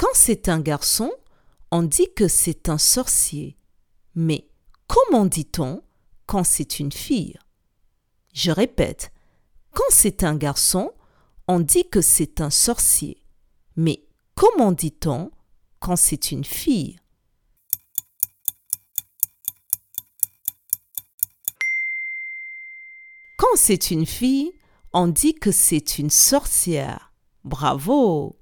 Quand c'est un garçon, on dit que c'est un sorcier. Mais comment dit-on quand c'est une fille? Je répète, quand c'est un garçon, on dit que c'est un sorcier. Mais comment dit-on quand c'est une fille? Quand c'est une fille, on dit que c'est une sorcière. Bravo